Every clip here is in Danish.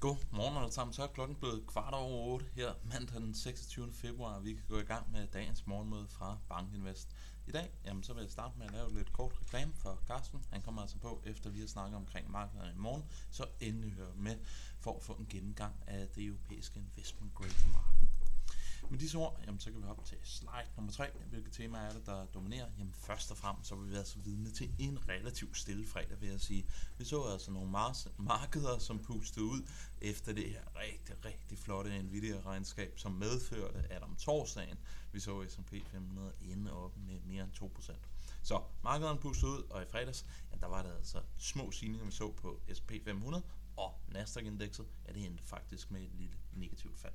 God morgen alle sammen. Så er klokken blevet kvart over 8 her mandag den 26. februar. Vi kan gå i gang med dagens morgenmøde fra Bankinvest. I dag jamen, så vil jeg starte med at lave lidt kort reklame for Carsten. Han kommer altså på, efter vi har snakket omkring markederne i morgen, så endelig hør med for at få en gennemgang af det europæiske investment grade marked. Med disse ord, jamen, så kan vi hoppe til slide nummer 3. Hvilke temaer er det, der dominerer? Jamen først og fremmest så vil vi altså vidne til en relativt stille fredag, vil jeg sige. Vi så altså nogle markeder, som pustede ud efter det her rigtig, rigtig flotte Nvidia-regnskab, som medførte, at om torsdagen, vi så S&P 500 ende op med mere end 2%. Så markederne pustede ud, og i fredags, ja, der var der altså små stigninger, vi så på S&P 500, og Nasdaq-indekset, ja, det endte faktisk med et lille negativt fald.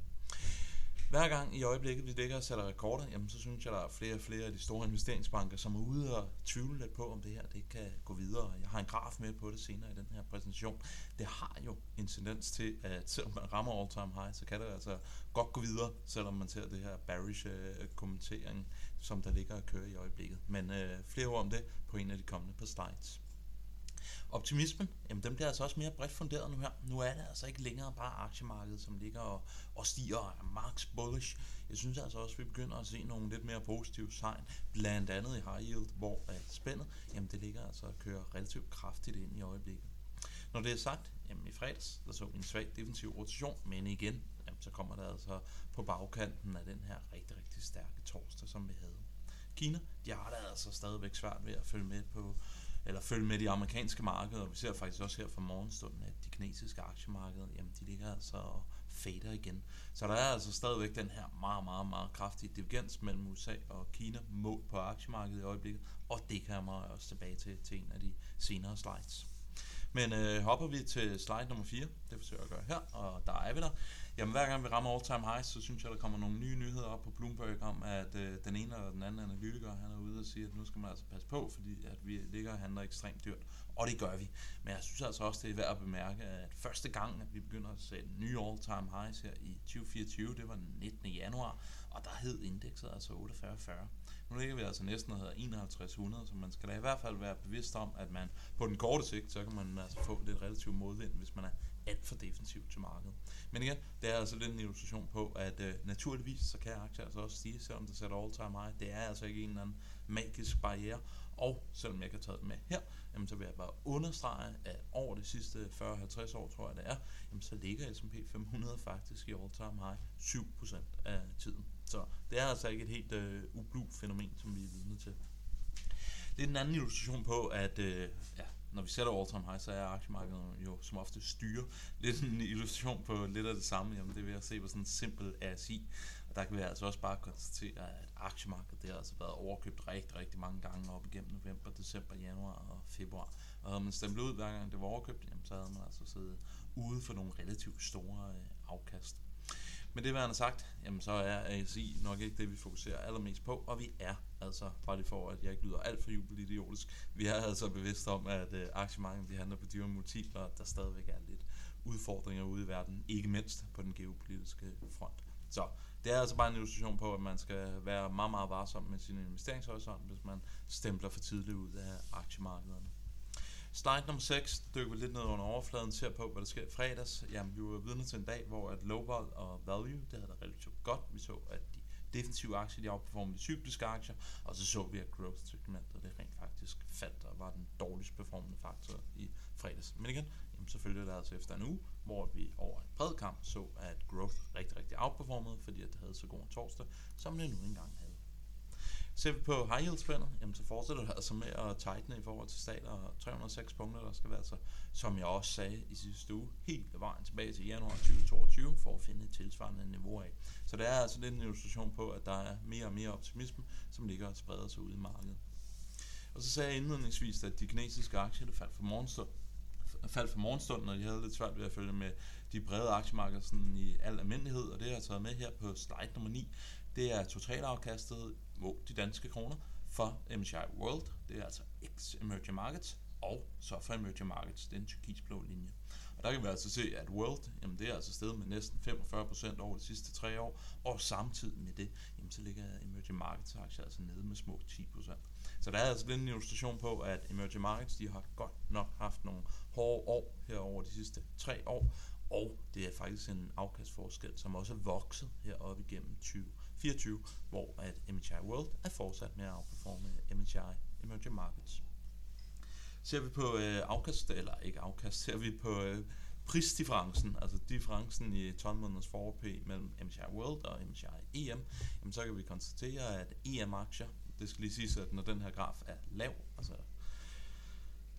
Hver gang i øjeblikket, vi ligger og sætter rekorder, jamen, så synes jeg, der er flere og flere af de store investeringsbanker, som er ude og tvivle lidt på, om det her det kan gå videre. Jeg har en graf med på det senere i den her præsentation. Det har jo en tendens til, at selvom man rammer all-time high, så kan det altså godt gå videre, selvom man ser det her bearish uh, kommentering, som der ligger og kører i øjeblikket. Men øh, flere ord om det på en af de kommende på slides. Optimismen, jamen den bliver altså også mere bredt funderet nu her. Nu er det altså ikke længere bare aktiemarkedet, som ligger og, og stiger og er max bullish. Jeg synes altså også, at vi begynder at se nogle lidt mere positive tegn, blandt andet i high yield, hvor at spændet, jamen det ligger altså at køre relativt kraftigt ind i øjeblikket. Når det er sagt, jamen i fredags, der så vi en svag defensiv rotation, men igen, jamen så kommer der altså på bagkanten af den her rigtig, rigtig stærke torsdag, som vi havde. Kina, de har da altså stadigvæk svært ved at følge med på eller følge med de amerikanske markeder. Vi ser faktisk også her fra morgenstunden, at de kinesiske aktiemarkeder, jamen de ligger altså og fader igen. Så der er altså stadigvæk den her meget, meget, meget kraftige divergens mellem USA og Kina mål på aktiemarkedet i øjeblikket, og det kan jeg også tilbage til, til en af de senere slides. Men øh, hopper vi til slide nummer 4, det forsøger jeg at gøre her, og der er vi der. Jamen hver gang vi rammer all-time highs, så synes jeg, der kommer nogle nye nyheder op på Bloomberg om, at øh, den ene eller den anden analytiker, han er ude og sige, at nu skal man altså passe på, fordi at vi ligger og handler ekstremt dyrt. Og det gør vi. Men jeg synes altså også, det er værd at bemærke, at første gang, at vi begynder at sætte nye all-time highs her i 2024, det var den 19. januar, og der hed indekset altså 4840. Nu ligger vi altså næsten og hedder 5100, så man skal da i hvert fald være bevidst om, at man på den korte sigt, så kan man altså få lidt relativt modvind, hvis man er alt for defensivt til markedet. Men igen, det er altså lidt en illustration på, at øh, naturligvis så kan aktier altså også stige, selvom det sætter all time high. Det er altså ikke en eller anden magisk barriere. Og selvom jeg ikke har taget det med her, jamen, så vil jeg bare understrege, at over de sidste 40-50 år, tror jeg det er, jamen, så ligger S&P 500 faktisk i all time high 7% af tiden. Så det er altså ikke et helt øh, ublu fænomen, som vi er vidne til. Det er en anden illustration på, at øh, ja, når vi sætter all time high, så er aktiemarkedet jo som ofte styre. Lidt en illustration på lidt af det samme, jamen det vil jeg se på sådan en simpel ASI. Og der kan vi altså også bare konstatere, at aktiemarkedet det har altså været overkøbt rigtig, rigtig mange gange op igennem november, december, januar og februar. Og havde man stemt ud hver gang det var overkøbt, jamen, så havde man altså siddet ude for nogle relativt store øh, afkast. Men det, værende sagt, jamen så er ASI nok ikke det, vi fokuserer allermest på, og vi er altså, bare lige for, at jeg ikke lyder alt for jubelidiotisk, vi er altså bevidste om, at øh, aktiemarkedet de handler på dyre multipler, der stadigvæk er lidt udfordringer ude i verden, ikke mindst på den geopolitiske front. Så det er altså bare en illustration på, at man skal være meget, meget varsom med sin investeringshorisont, hvis man stempler for tidligt ud af aktiemarkederne. Slide nummer 6 dykker vi lidt ned under overfladen, ser på, hvad der sker fredags. Jamen, vi var vidne til en dag, hvor at low vol og value, det havde da relativt godt. Vi så, at de defensive aktier, de outperformede de cykliske aktier, og så så vi, at growth-segmentet det rent faktisk faldt og var den dårligst performende faktor i fredags. Men igen, jamen, selvfølgelig er det altså efter en uge, hvor vi over en bred kamp så, at growth rigtig, rigtig outperformede, fordi at det havde så god en torsdag, som det nu engang havde. Ser vi på high yield spændet, jamen så fortsætter det altså med at tighten i forhold til stater og 306 punkter, der skal være altså, som jeg også sagde i sidste uge, helt vejen tilbage til januar 2022 for at finde et tilsvarende niveau af. Så det er altså lidt en illustration på, at der er mere og mere optimisme, som ligger og spreder sig ud i markedet. Og så sagde jeg indledningsvis, at de kinesiske aktier, der faldt for morgenstund, faldt for morgenstunden, og de havde lidt svært ved at følge med de brede aktiemarkeder sådan i al almindelighed, og det har taget med her på slide nummer 9. Det er totalafkastet mod de danske kroner for MSCI World, det er altså X Emerging Markets, og så for Emerging Markets, den blå linje. Og der kan vi altså se, at World, jamen det er altså steget med næsten 45% over de sidste tre år, og samtidig med det, jamen så ligger Emerging Markets aktier altså nede med små 10%. Så der er altså den illustration på, at Emerging Markets, de har godt nok haft nogle hårde år her over de sidste tre år, Og det er faktisk en afkastforskel, som også er vokset heroppe igennem 2024, hvor at MSCI World er fortsat med at outperforme MSCI Emerging Markets. Ser vi på øh, afkast, eller ikke afkast, ser vi på øh, prisdifferencen, altså differencen i 12 måneders forp mellem MSCI World og MSCI EM, jamen så kan vi konstatere, at EM-aktier, det skal lige siges, at når den her graf er lav, altså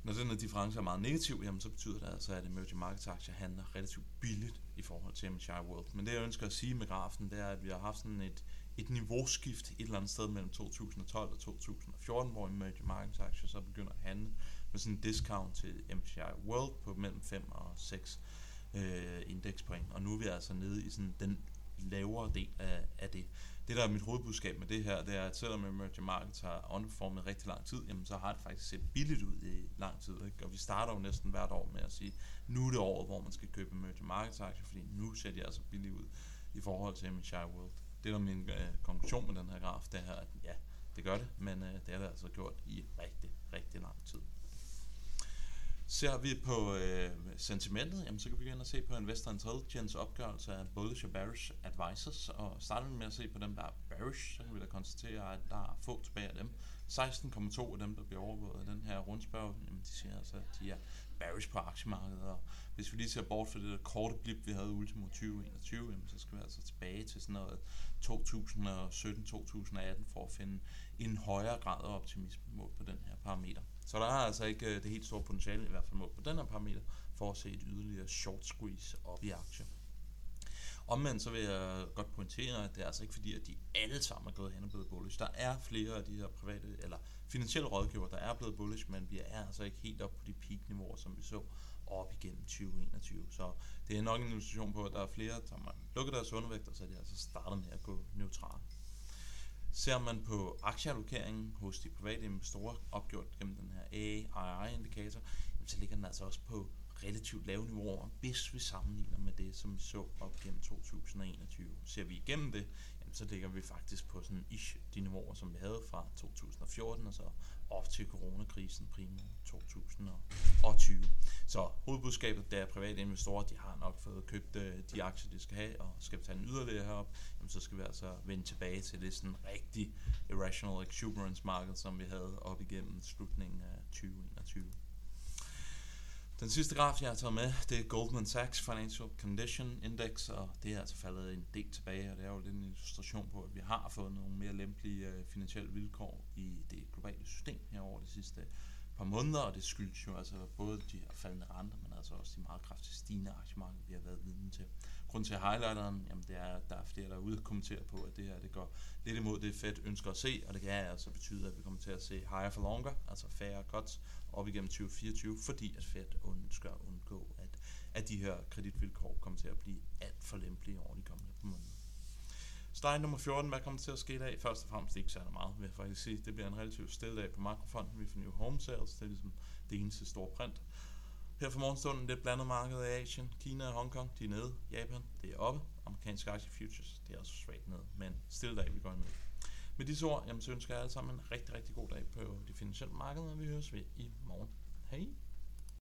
når den her difference er meget negativ, jamen så betyder det altså, at emerging markets aktier handler relativt billigt i forhold til MSCI World. Men det jeg ønsker at sige med grafen, det er, at vi har haft sådan et, et niveauskift et eller andet sted mellem 2012 og 2014, hvor emerging markets aktier så begynder at handle med sådan en discount til MSCI World på mellem 5 og 6 øh, indekspoint. Og nu er vi altså nede i sådan den lavere del af, af det. Det, der er mit hovedbudskab med det her, det er, at selvom emerging markets har underperformet rigtig lang tid, jamen så har det faktisk set billigt ud i lang tid. Ikke? Og vi starter jo næsten hvert år med at sige, nu er det året, hvor man skal købe emerging markets aktier, fordi nu ser de altså billigt ud i forhold til MSCI World. Det, der er min øh, konklusion med den her graf, det er, at ja, det gør det, men øh, det har det altså gjort i rigtig, rigtig lang tid. Ser vi på øh, sentimentet, jamen, så kan vi begynde at se på Investor Intelligence opgørelse af bullish og bearish advisors, og starter vi med at se på dem, der er bearish, så kan vi da konstatere, at der er få tilbage af dem. 16,2 af dem, der bliver overvåget i den her rundspørg, jamen, de siger altså, at de er bearish på aktiemarkedet, og hvis vi lige ser bort fra det der korte blip, vi havde ultimo 2021, jamen, så skal vi altså tilbage til sådan noget 2017-2018 for at finde en højere grad af optimisme mål på den her parameter. Så der er altså ikke øh, det helt store potentiale, i hvert fald mål på den her parameter, for at se et yderligere short squeeze op i aktier. Omvendt så vil jeg godt pointere, at det er altså ikke fordi, at de alle sammen er gået hen og blevet bullish. Der er flere af de her private eller finansielle rådgiver, der er blevet bullish, men vi er altså ikke helt op på de peak-niveauer, som vi så op igennem 2021. Så det er nok en illustration på, at der er flere, der har lukket deres undervægt, og så er de altså startet med at gå neutral. Ser man på aktieallokeringen hos de private investorer, opgjort gennem den her AII-indikator, så ligger den altså også på relativt lave niveauer, hvis vi sammenligner med det, som vi så op gennem 2021. Ser vi igennem det, så ligger vi faktisk på sådan ish de niveauer, som vi havde fra 2014 og så op til coronakrisen primo 2020. Så hovedbudskabet, der er private investorer, de har nok fået købt øh, de aktier, de skal have, og skal vi tage en yderligere herop, jamen så skal vi altså vende tilbage til det sådan rigtig irrational exuberance marked, som vi havde op igennem slutningen af 2021. Den sidste graf, jeg har taget med, det er Goldman Sachs Financial Condition Index, og det er altså faldet en del tilbage, og det er jo lidt en illustration på, at vi har fået nogle mere lempelige øh, finansielle vilkår i det globale system her over de sidste par måneder, og det skyldes jo altså både de her faldende renter, men altså også de meget kraftigt stigende aktiemarked, vi har været vidne til. Grunden til highlighteren, jamen det er, at der er flere, der er ude og kommentere på, at det her det går lidt imod det, Fed ønsker at se, og det kan altså betyde, at vi kommer til at se higher for longer, altså færre cuts op igennem 2024, fordi at Fed ønsker at undgå, at, at de her kreditvilkår kommer til at blive alt for lempelige over de kommende måneder. Stein nummer 14, hvad kommer til at ske i dag? Først og fremmest ikke særlig meget, vil jeg faktisk sige. Det bliver en relativt stille dag på makrofonden. Vi får new home sales, det er ligesom det eneste store print. Her for morgenstunden lidt blandet marked i Asien. Kina og Hongkong, de er nede. Japan, det er oppe. Amerikanske aktie futures, det er også svagt ned. Men stille dag, vi går ned. Med disse ord, jamen, så ønsker jeg alle sammen en rigtig, rigtig god dag på de finansielle markeder, og vi høres ved i morgen. Hej!